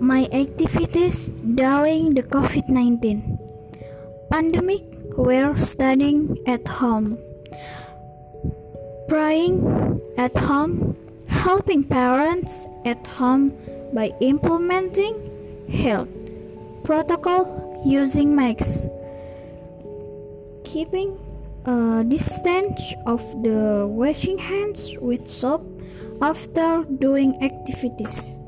my activities during the COVID 19 pandemic were studying at home, praying at home, helping parents at home by implementing health protocol using masks, keeping a distance of the washing hands with soap after doing activities.